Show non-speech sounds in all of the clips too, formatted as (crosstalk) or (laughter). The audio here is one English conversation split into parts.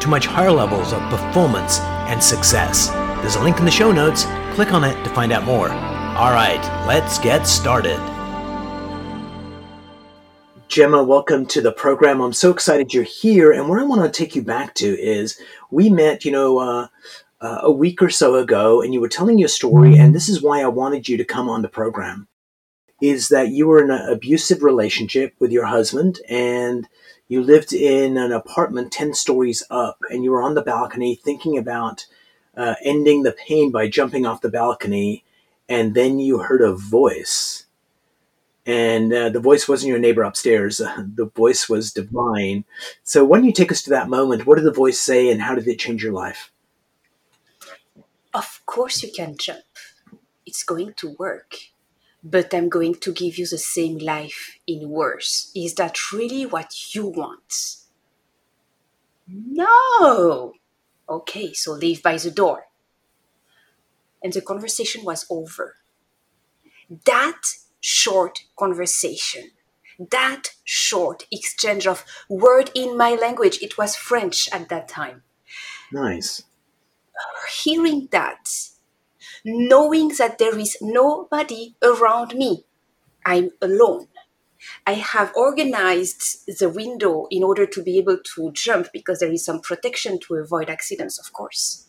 to much higher levels of performance and success. There's a link in the show notes. Click on it to find out more. All right, let's get started. Gemma, welcome to the program. I'm so excited you're here. And where I want to take you back to is we met, you know, uh, uh, a week or so ago, and you were telling your story. And this is why I wanted you to come on the program is that you were in an abusive relationship with your husband and you lived in an apartment 10 stories up and you were on the balcony thinking about uh, ending the pain by jumping off the balcony and then you heard a voice. And uh, the voice wasn't your neighbor upstairs (laughs) the voice was divine. So why don't you take us to that moment? What did the voice say and how did it change your life? Of course you can jump. It's going to work but I'm going to give you the same life in worse. Is that really what you want? No! Okay, so leave by the door. And the conversation was over. That short conversation, that short exchange of word in my language, it was French at that time. Nice. Hearing that knowing that there is nobody around me. I'm alone. I have organized the window in order to be able to jump because there is some protection to avoid accidents, of course.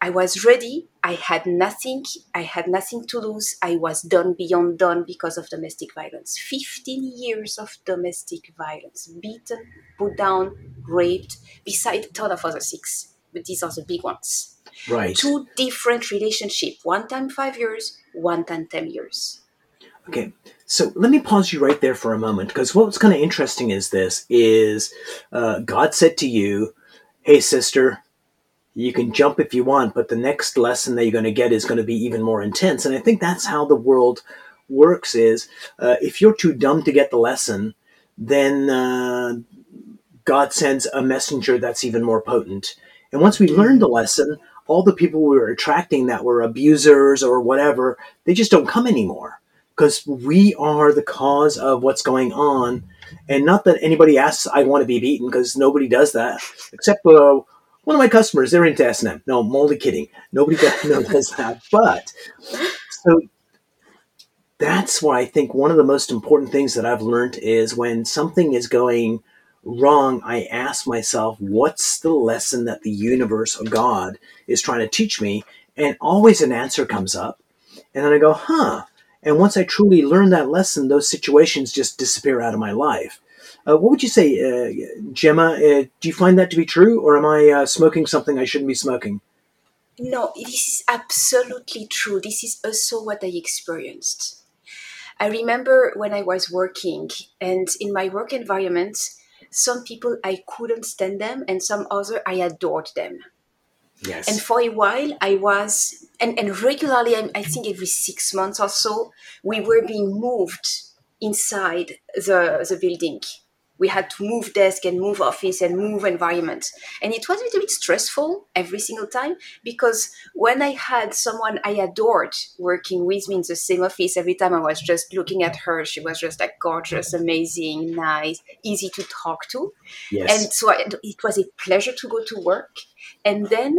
I was ready. I had nothing. I had nothing to lose. I was done beyond done because of domestic violence. 15 years of domestic violence. Beaten, put down, raped, beside a ton of other things. But these are the big ones. Right. Two different relationship. One time five years, one time ten years. Okay, so let me pause you right there for a moment because what's kind of interesting is this: is uh, God said to you, "Hey, sister, you can jump if you want, but the next lesson that you're going to get is going to be even more intense." And I think that's how the world works: is uh, if you're too dumb to get the lesson, then uh, God sends a messenger that's even more potent. And once we learned the lesson, all the people we were attracting that were abusers or whatever, they just don't come anymore because we are the cause of what's going on. And not that anybody asks, I want to be beaten because nobody does that except uh, one of my customers. They're into S&M. No, I'm only kidding. (laughs) Nobody does that. But so that's why I think one of the most important things that I've learned is when something is going wrong, I ask myself, what's the lesson that the universe or God is trying to teach me? And always an answer comes up. And then I go, huh. And once I truly learn that lesson, those situations just disappear out of my life. Uh, what would you say, uh, Gemma? Uh, do you find that to be true, or am I uh, smoking something I shouldn't be smoking? No, this is absolutely true. This is also what I experienced. I remember when I was working, and in my work environment, some people I couldn't stand them, and some other I adored them. Yes. And for a while, I was, and, and regularly, I, I think every six months or so, we were being moved inside the, the building we had to move desk and move office and move environment. And it was a little bit stressful every single time because when i had someone i adored working with me in the same office every time i was just looking at her she was just like gorgeous amazing nice easy to talk to. Yes. and so I, it was a pleasure to go to work. And then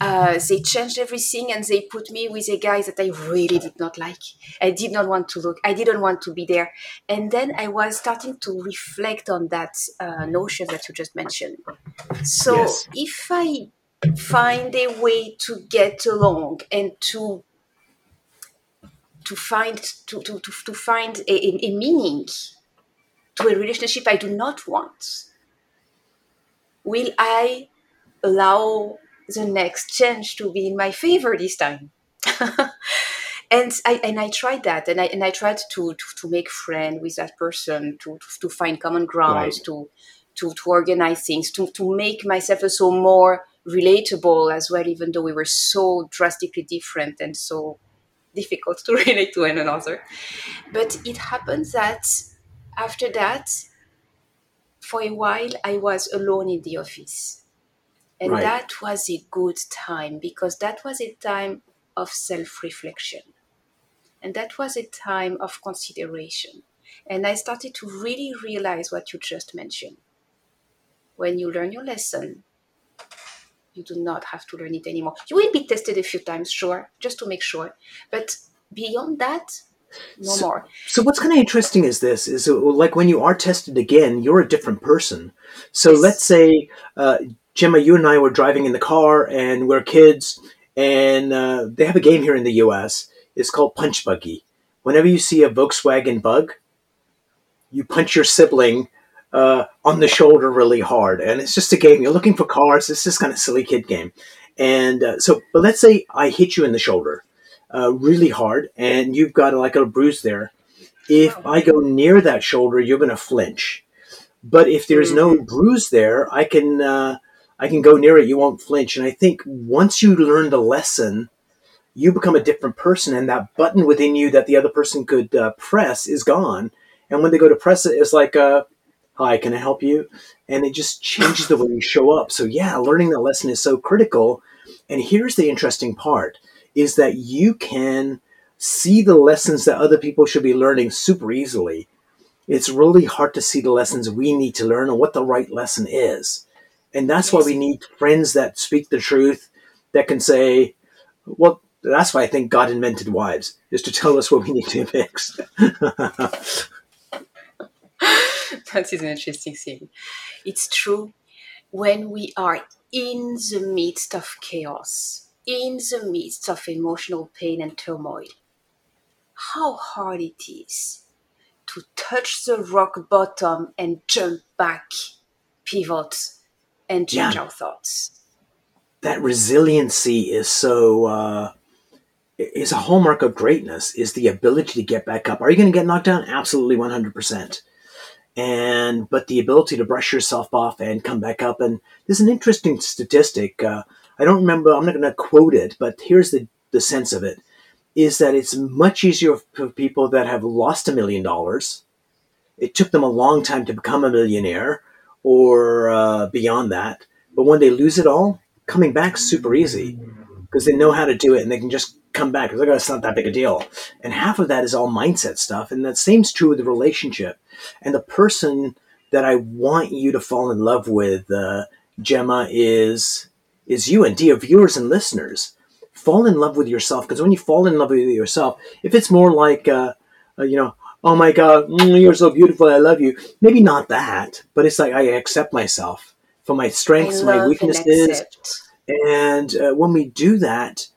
uh, they changed everything and they put me with a guy that I really did not like. I did not want to look. I didn't want to be there. And then I was starting to reflect on that uh, notion that you just mentioned. So yes. if I find a way to get along and to to find to, to, to, to find a, a meaning to a relationship I do not want, will I allow the next change to be in my favor this time. (laughs) and I and I tried that, and I and I tried to to, to make friend with that person, to to, to find common grounds, right. to to, to organize things, to, to make myself also more relatable as well, even though we were so drastically different and so difficult to (laughs) relate to one another. But it happens that after that, for a while, I was alone in the office. And right. that was a good time because that was a time of self reflection. And that was a time of consideration. And I started to really realize what you just mentioned. When you learn your lesson, you do not have to learn it anymore. You will be tested a few times, sure, just to make sure. But beyond that, no so, more. So what's kind of interesting is this is uh, like when you are tested again, you're a different person. So yes. let's say, uh, Gemma, you and I were driving in the car and we're kids and uh, they have a game here in the U.S. It's called Punch Buggy. Whenever you see a Volkswagen Bug, you punch your sibling uh, on the shoulder really hard, and it's just a game. You're looking for cars. It's this kind of silly kid game, and uh, so. But let's say I hit you in the shoulder uh, really hard, and you've got like a bruise there. If I go near that shoulder, you're going to flinch. But if there's no mm-hmm. bruise there, I can uh, I can go near it. You won't flinch. And I think once you learn the lesson, you become a different person, and that button within you that the other person could uh, press is gone. And when they go to press it, it's like, uh, "Hi, can I help you?" And it just changes the way you show up. So yeah, learning that lesson is so critical. And here's the interesting part: is that you can see the lessons that other people should be learning super easily. It's really hard to see the lessons we need to learn and what the right lesson is. And that's why we need friends that speak the truth, that can say, well, that's why I think God invented wives, is to tell us what we need to fix. (laughs) that is an interesting thing. It's true when we are in the midst of chaos in the midst of emotional pain and turmoil, how hard it is to touch the rock bottom and jump back, pivot, and change yeah. our thoughts. That resiliency is so uh, is a hallmark of greatness. Is the ability to get back up. Are you going to get knocked down? Absolutely, one hundred percent. And but the ability to brush yourself off and come back up. And there's an interesting statistic. Uh, I don't remember, I'm not going to quote it, but here's the, the sense of it is that it's much easier for people that have lost a million dollars. It took them a long time to become a millionaire or uh, beyond that. But when they lose it all, coming back super easy because they know how to do it and they can just come back. because it's not that big a deal. And half of that is all mindset stuff. And that same's true with the relationship. And the person that I want you to fall in love with, uh, Gemma, is is you and dear viewers and listeners. Fall in love with yourself because when you fall in love with yourself, if it's more like, uh, uh, you know, oh my God, mm, you're so beautiful, I love you. Maybe not that, but it's like I accept myself for my strengths, my weaknesses. And, and uh, when we do that,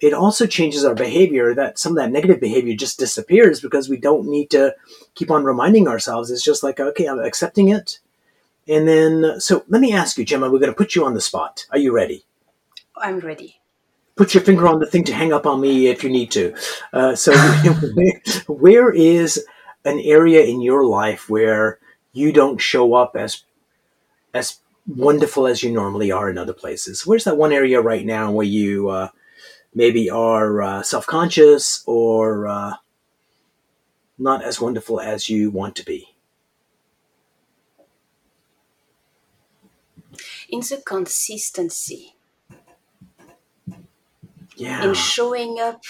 it also changes our behavior. That some of that negative behavior just disappears because we don't need to keep on reminding ourselves. It's just like, okay, I'm accepting it. And then, so let me ask you, Gemma, we're going to put you on the spot. Are you ready? I'm ready. Put your finger on the thing to hang up on me if you need to. Uh, so, (laughs) where is an area in your life where you don't show up as as wonderful as you normally are in other places? Where's that one area right now where you uh, maybe are uh, self conscious or uh, not as wonderful as you want to be? in the consistency. Yeah. In showing up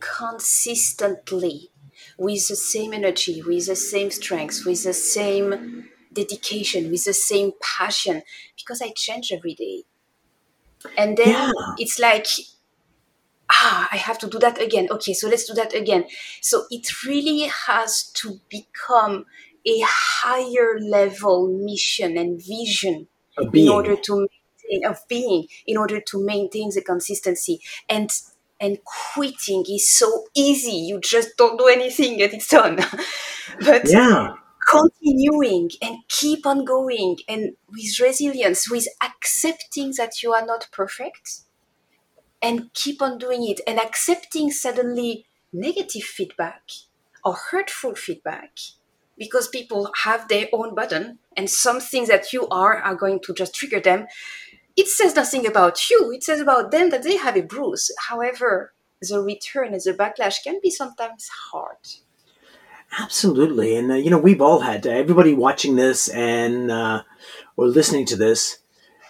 consistently with the same energy, with the same strength, with the same dedication, with the same passion, because I change every day. And then yeah. it's like, ah, I have to do that again. Okay, so let's do that again. So it really has to become a higher level mission and vision in order to maintain of being in order to maintain the consistency and and quitting is so easy. You just don't do anything and it's done. (laughs) But yeah. continuing and keep on going and with resilience with accepting that you are not perfect and keep on doing it and accepting suddenly negative feedback or hurtful feedback because people have their own button and some things that you are are going to just trigger them it says nothing about you it says about them that they have a bruise however the return and the backlash can be sometimes hard absolutely and uh, you know we've all had everybody watching this and uh, or listening to this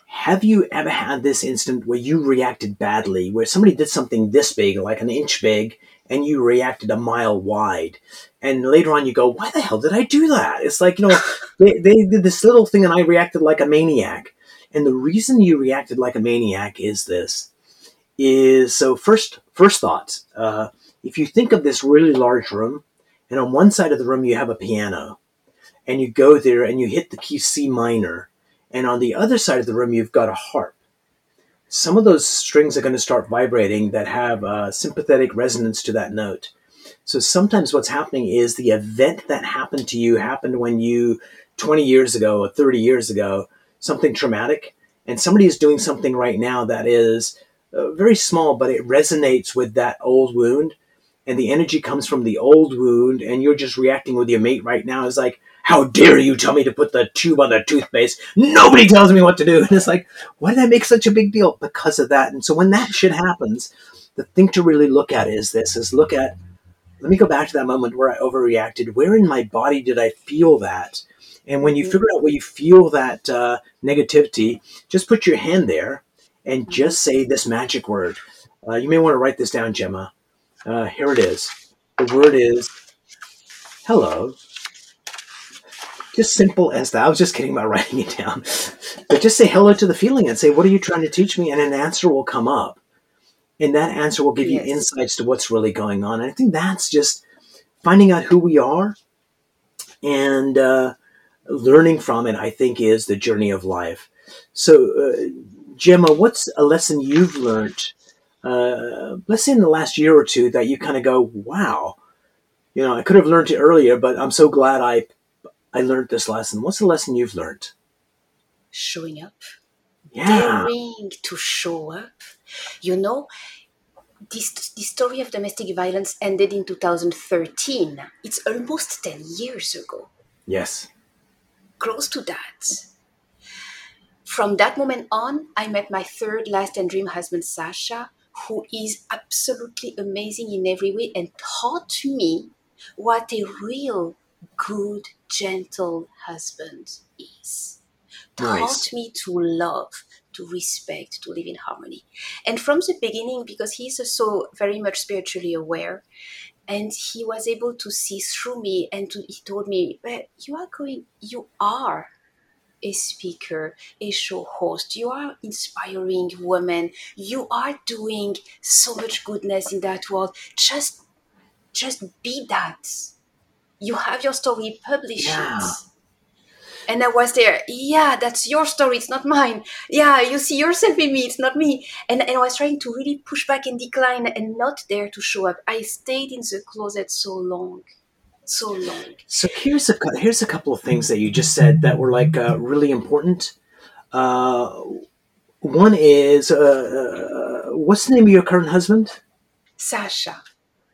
have you ever had this instant where you reacted badly where somebody did something this big like an inch big and you reacted a mile wide. And later on, you go, why the hell did I do that? It's like, you know, (laughs) they, they did this little thing and I reacted like a maniac. And the reason you reacted like a maniac is this is so first, first thoughts. Uh, if you think of this really large room and on one side of the room, you have a piano and you go there and you hit the key C minor. And on the other side of the room, you've got a harp some of those strings are going to start vibrating that have a sympathetic resonance to that note. So sometimes what's happening is the event that happened to you happened when you 20 years ago or 30 years ago, something traumatic, and somebody is doing something right now that is uh, very small, but it resonates with that old wound, and the energy comes from the old wound, and you're just reacting with your mate right now. Is like, how dare you tell me to put the tube on the toothpaste? Nobody tells me what to do. (laughs) And it's like, why did I make such a big deal? Because of that. And so when that shit happens, the thing to really look at is this is look at let me go back to that moment where I overreacted. Where in my body did I feel that? And when you figure out where you feel that uh, negativity, just put your hand there and just say this magic word. Uh, you may want to write this down, Gemma. Uh, here it is. The word is hello just simple as that. I was just kidding about (laughs) writing it down. But just say hello to the feeling and say, What are you trying to teach me? And an answer will come up. And that answer will give yes. you insights to what's really going on. And I think that's just finding out who we are and uh, learning from it, I think, is the journey of life. So, uh, Gemma, what's a lesson you've learned, uh, let's say in the last year or two, that you kind of go, wow, you know, I could have learned it earlier, but I'm so glad I I learned this lesson. What's the lesson you've learned? Showing up. Yeah. Daring to show up. You know, this, this story of domestic violence ended in 2013. It's almost 10 years ago. Yes. Close to that. From that moment on, I met my third last and dream husband, Sasha, who is absolutely amazing in every way and taught me what a real good, gentle husband is. Nice. Taught me to love, to respect, to live in harmony. And from the beginning, because he's also very much spiritually aware, and he was able to see through me and to, he told me, you are going, you are a speaker, a show host. You are inspiring women. You are doing so much goodness in that world. Just, just be that you have your story, publish yeah. it. And I was there, yeah, that's your story, it's not mine. Yeah, you see yourself in me, it's not me. And, and I was trying to really push back and decline and not dare to show up. I stayed in the closet so long. So long. So here's a here's a couple of things that you just said that were like uh, really important. Uh, one is uh, uh what's the name of your current husband? Sasha.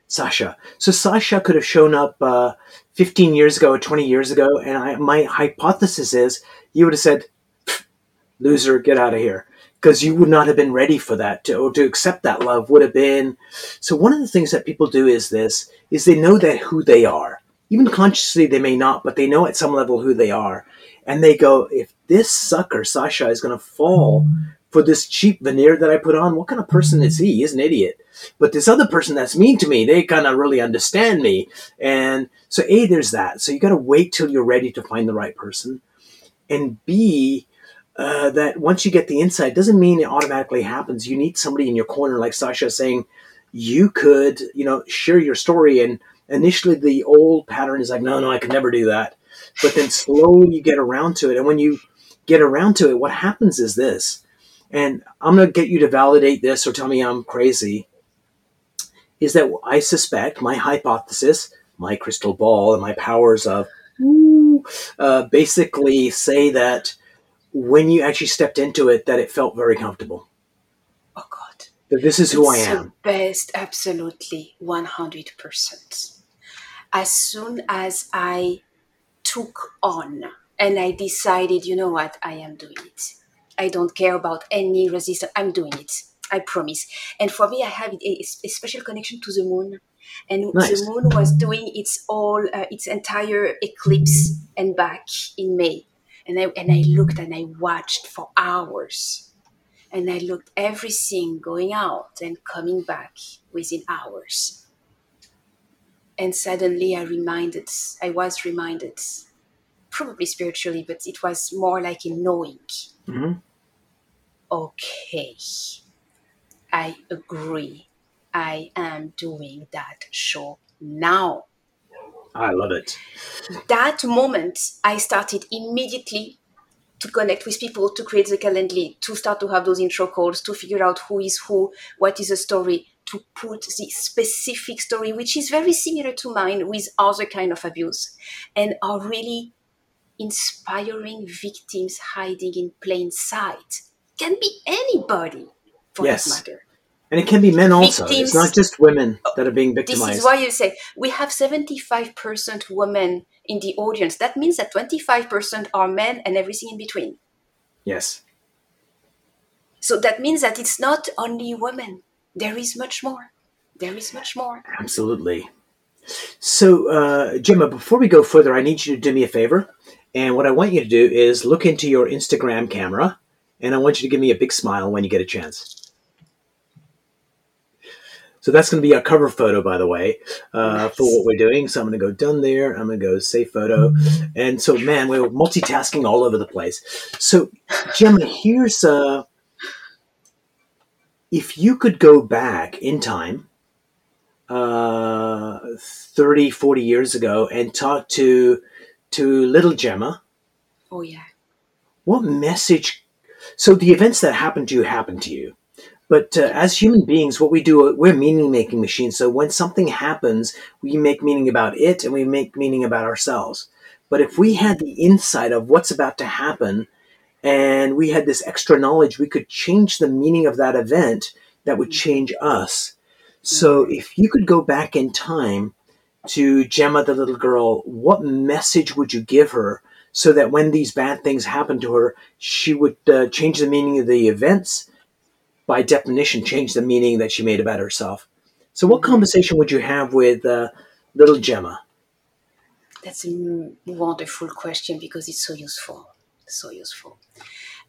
Sasha. So Sasha could have shown up uh, 15 years ago or 20 years ago, and I, my hypothesis is you would have said, "Loser, get out of here," because you would not have been ready for that to, or to accept that love would have been. So one of the things that people do is this: is they know that who they are, even consciously they may not, but they know at some level who they are, and they go, "If this sucker Sasha is going to fall." For this cheap veneer that I put on, what kind of person is he? He's an idiot but this other person that's mean to me, they kind of really understand me. And so, A, there's that. So you got to wait till you're ready to find the right person. And B, uh, that once you get the insight, doesn't mean it automatically happens. You need somebody in your corner, like Sasha saying, you could, you know, share your story. And initially, the old pattern is like, no, no, I could never do that. But then slowly you get around to it. And when you get around to it, what happens is this. And I'm going to get you to validate this or tell me I'm crazy is that I suspect my hypothesis, my crystal ball, and my powers of uh, basically say that when you actually stepped into it, that it felt very comfortable. Oh God! That this is who it's I am. best, absolutely, one hundred percent. As soon as I took on and I decided, you know what, I am doing it. I don't care about any resistance. I'm doing it. I promise. And for me, I have a, a special connection to the moon. And nice. the moon was doing its all, uh, its entire eclipse and back in May. And I, and I looked and I watched for hours. And I looked everything going out and coming back within hours. And suddenly I reminded, I was reminded probably spiritually, but it was more like a knowing. Mm-hmm. Okay, I agree. I am doing that show now. I love it. That moment, I started immediately to connect with people, to create the Calendly, to start to have those intro calls, to figure out who is who, what is the story, to put the specific story, which is very similar to mine with other kind of abuse, and are really inspiring victims hiding in plain sight. Can be anybody, for yes. that matter. And it can be men also. Victims, it's not just women that are being victimized. This is why you say we have 75% women in the audience. That means that 25% are men and everything in between. Yes. So that means that it's not only women. There is much more. There is much more. Absolutely. So, uh, Gemma, before we go further, I need you to do me a favor. And what I want you to do is look into your Instagram camera, and I want you to give me a big smile when you get a chance. So that's going to be our cover photo, by the way, uh, nice. for what we're doing. So I'm going to go done there. I'm going to go save photo. And so, man, we're multitasking all over the place. So, Gemma, here's uh, if you could go back in time uh, 30, 40 years ago and talk to to little Gemma. Oh yeah. What message? So the events that happen to you happen to you, but uh, as human beings, what we do, we're meaning making machines. So when something happens, we make meaning about it, and we make meaning about ourselves. But if we had the insight of what's about to happen, and we had this extra knowledge, we could change the meaning of that event that would mm-hmm. change us. So mm-hmm. if you could go back in time to Gemma, the little girl, what message would you give her so that when these bad things happen to her, she would uh, change the meaning of the events? By definition, change the meaning that she made about herself. So, what mm-hmm. conversation would you have with uh, little Gemma? That's a wonderful question because it's so useful. So useful.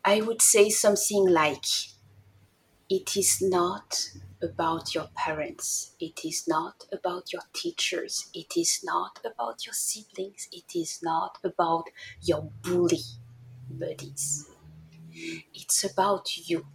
I would say something like, It is not about your parents. It is not about your teachers. It is not about your siblings. It is not about your bully buddies. It's about you.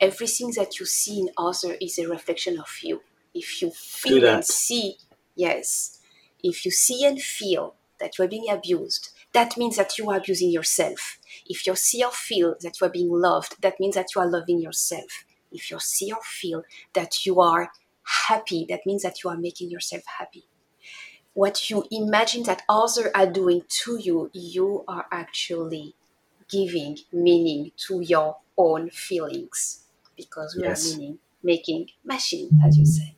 Everything that you see in other is a reflection of you. If you feel and see, yes, if you see and feel that you are being abused, that means that you are abusing yourself. If you see or feel that you are being loved, that means that you are loving yourself if you see or feel that you are happy, that means that you are making yourself happy. What you imagine that others are doing to you, you are actually giving meaning to your own feelings because we yes. are meaning making machine, as you say.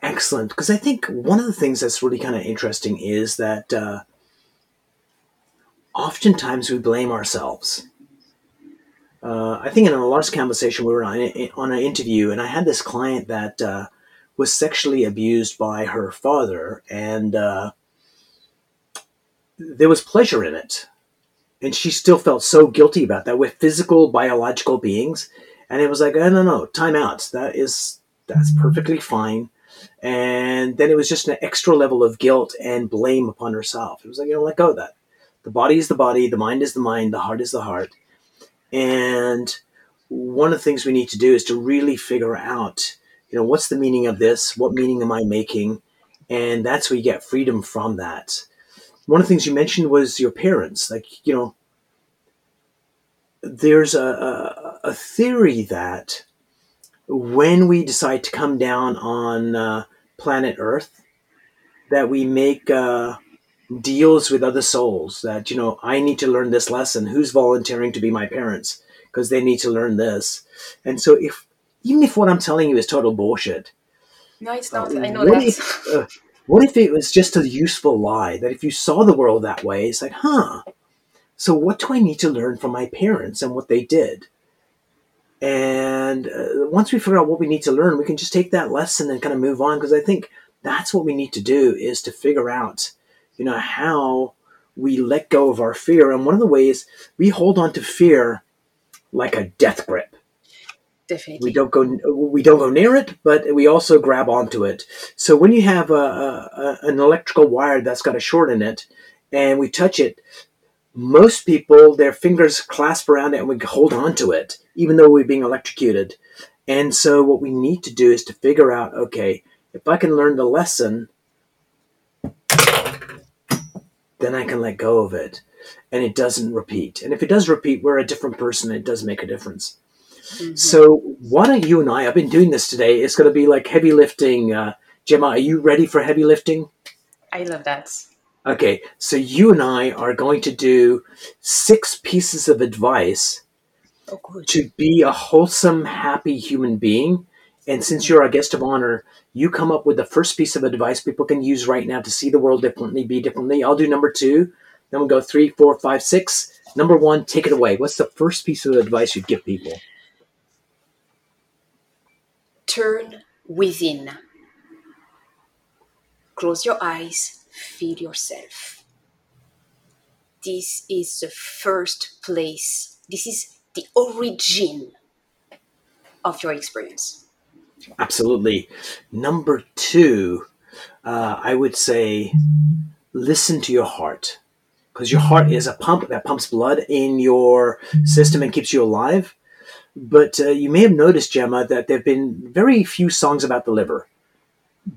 Excellent. Because I think one of the things that's really kind of interesting is that uh, oftentimes we blame ourselves uh, I think in our last conversation we were on, on an interview, and I had this client that uh, was sexually abused by her father, and uh, there was pleasure in it, and she still felt so guilty about that. We're physical, biological beings, and it was like, oh, no, no, time out. That is that's perfectly fine. And then it was just an extra level of guilt and blame upon herself. It was like, you know, let go of that. The body is the body, the mind is the mind, the heart is the heart and one of the things we need to do is to really figure out, you know, what's the meaning of this? What meaning am I making? And that's where you get freedom from that. One of the things you mentioned was your parents. Like, you know, there's a, a, a theory that when we decide to come down on uh, planet Earth, that we make uh, deals with other souls that you know i need to learn this lesson who's volunteering to be my parents because they need to learn this and so if even if what i'm telling you is total bullshit no it's not uh, i know that if, uh, What if it was just a useful lie that if you saw the world that way, it's like, huh, so what do I need to learn from my parents and what they did? And uh, once we figure out what we need to learn, we can just take that lesson and kind of move on. Because I think that's what we need to do is to figure out, you know, how we let go of our fear. And one of the ways we hold on to fear like a death grip. Definitely. We don't go we don't go near it, but we also grab onto it. So when you have a, a, an electrical wire that's got a short in it, and we touch it, most people their fingers clasp around it and we hold on to it, even though we're being electrocuted. And so what we need to do is to figure out, okay, if I can learn the lesson, then I can let go of it and it doesn't repeat. And if it does repeat, we're a different person. It does make a difference. Mm-hmm. So why don't you and I? I've been doing this today. It's going to be like heavy lifting. Uh, Gemma, are you ready for heavy lifting? I love that. Okay, so you and I are going to do six pieces of advice oh, to be a wholesome, happy human being. And since you're our guest of honor, you come up with the first piece of advice people can use right now to see the world differently, be differently. I'll do number two. Then we'll go three, four, five, six. Number one, take it away. What's the first piece of advice you'd give people? Turn within. Close your eyes, feel yourself. This is the first place, this is the origin of your experience. Absolutely. Number two, uh, I would say listen to your heart because your heart is a pump that pumps blood in your system and keeps you alive. But uh, you may have noticed, Gemma, that there have been very few songs about the liver,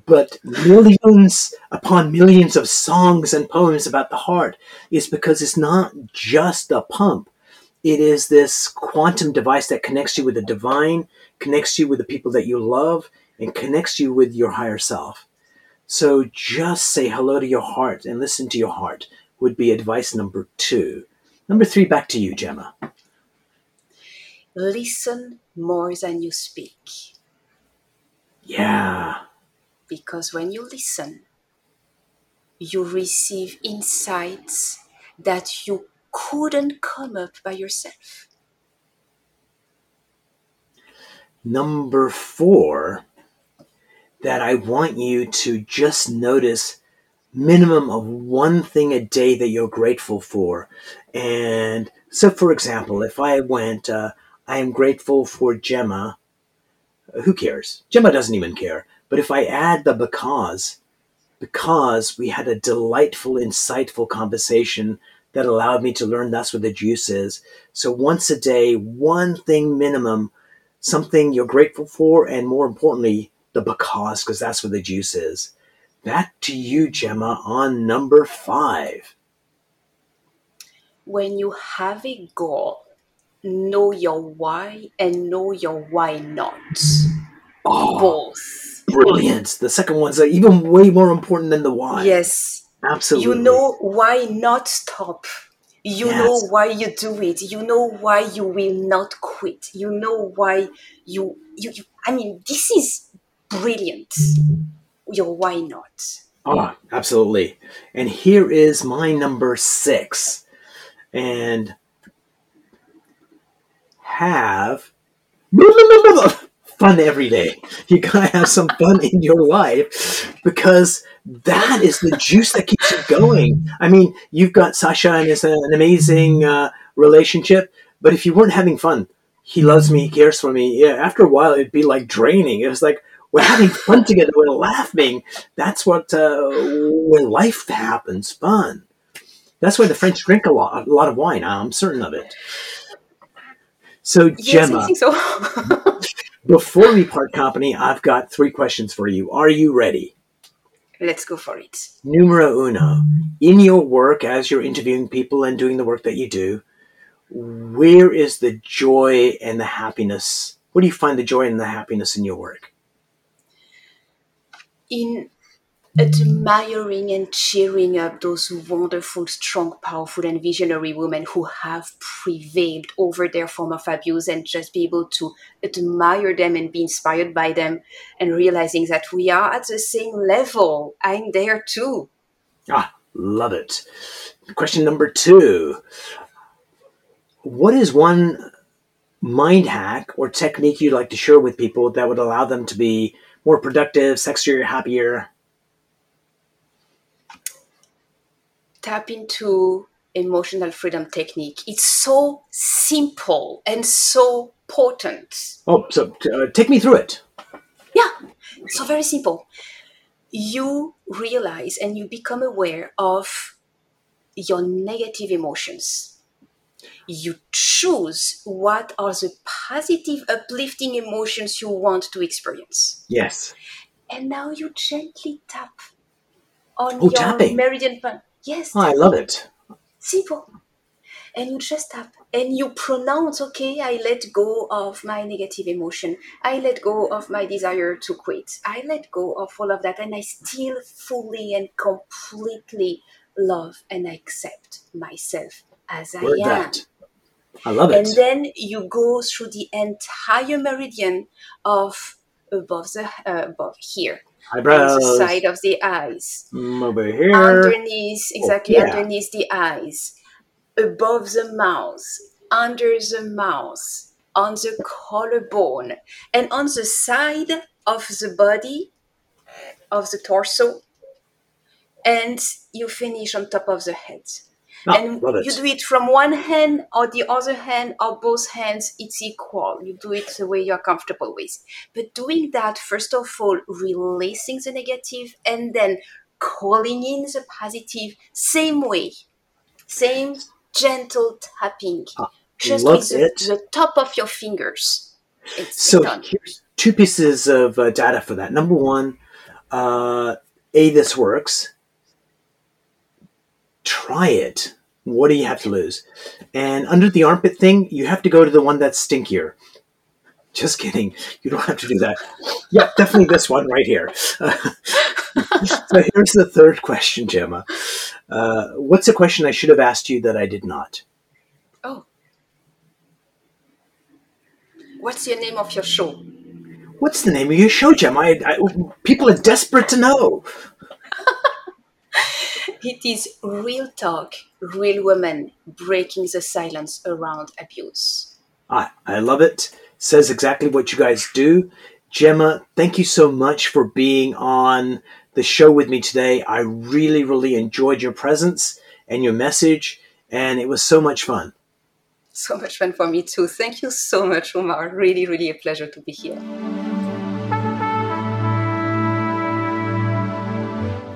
but millions upon millions of songs and poems about the heart is because it's not just a pump. It is this quantum device that connects you with the divine, connects you with the people that you love, and connects you with your higher self. So just say hello to your heart and listen to your heart would be advice number two. Number three, back to you, Gemma. Listen more than you speak. Yeah. Because when you listen, you receive insights that you couldn't come up by yourself. Number four, that I want you to just notice minimum of one thing a day that you're grateful for. And so, for example, if I went, uh, I am grateful for Gemma, who cares? Gemma doesn't even care. But if I add the because, because we had a delightful, insightful conversation that allowed me to learn that's what the juice is. So once a day, one thing minimum, something you're grateful for, and more importantly, the because, because that's what the juice is. Back to you, Gemma, on number five. When you have a goal, know your why and know your why not. Oh, Both. Brilliant. The second one's uh, even way more important than the why. Yes. Absolutely. You know why not stop. You yes. know why you do it. You know why you will not quit. You know why you, you, you I mean, this is brilliant your why not. Oh, absolutely. And here is my number six. And have (laughs) fun every day. You gotta have some fun in your life because that is the juice that keeps you going. I mean, you've got Sasha and it's an amazing uh, relationship, but if you weren't having fun, he loves me, he cares for me. Yeah, after a while, it'd be like draining. It was like, we're having fun together. We're laughing. That's what uh, when life happens, fun. That's why the French drink a lot, a lot of wine. I'm certain of it. So, yes, Gemma, so. (laughs) before we part company, I've got three questions for you. Are you ready? Let's go for it. Numero uno. In your work, as you're interviewing people and doing the work that you do, where is the joy and the happiness? Where do you find the joy and the happiness in your work? in admiring and cheering up those wonderful, strong, powerful, and visionary women who have prevailed over their form of abuse and just be able to admire them and be inspired by them and realizing that we are at the same level. I'm there too. Ah, love it. Question number two What is one mind hack or technique you'd like to share with people that would allow them to be more productive, sexier, happier? Tap into emotional freedom technique. It's so simple and so potent. Oh, so uh, take me through it. Yeah, so very simple. You realize and you become aware of your negative emotions. You choose what are the positive, uplifting emotions you want to experience. Yes. And now you gently tap on Oh, your tapping. meridian point. Yes, Oh, I love it. simple. And you just tap and you pronounce, okay, I let go of my negative emotion. I let go of my desire to quit. I let go of all of that. And I still fully and completely love and accept myself as I Word am. that. I love it. And then you go through the entire meridian of above the uh, above here on Eyebrows. the side of the eyes. Mm, over here. underneath exactly Oh, yeah. underneath the eyes. Above the mouth. Under the mouth. On the collarbone. And on the side of the body of the torso. And you finish on top of the head and you do it from one hand or the other hand or both hands it's equal. You do it the way you're comfortable with. But doing that first of all releasing the negative and then calling in the positive same way. Same gentle tapping. Ah, just with the, the top of your fingers. It's So done. here's two pieces of uh, data for that. Number one, uh, A, this works. Try it. What do you have to lose? And under the armpit thing, you have to go to the one that's stinkier. Just kidding. You don't have to do that. Yeah, definitely this one right here. (laughs) so here's the third question, Gemma. Uh, what's a question I should have asked you that I did not? oh what's your name of your show What's the name of your show, Gemma? I, I, people are desperate to know. It is real talk, real women breaking the silence around abuse. I, I love it. Says exactly what you guys do. Gemma, thank you so much for being on the show with me today. I really, really enjoyed your presence and your message, and it was so much fun. So much fun for me too. Thank you so much, Omar. Really, really a pleasure to be here.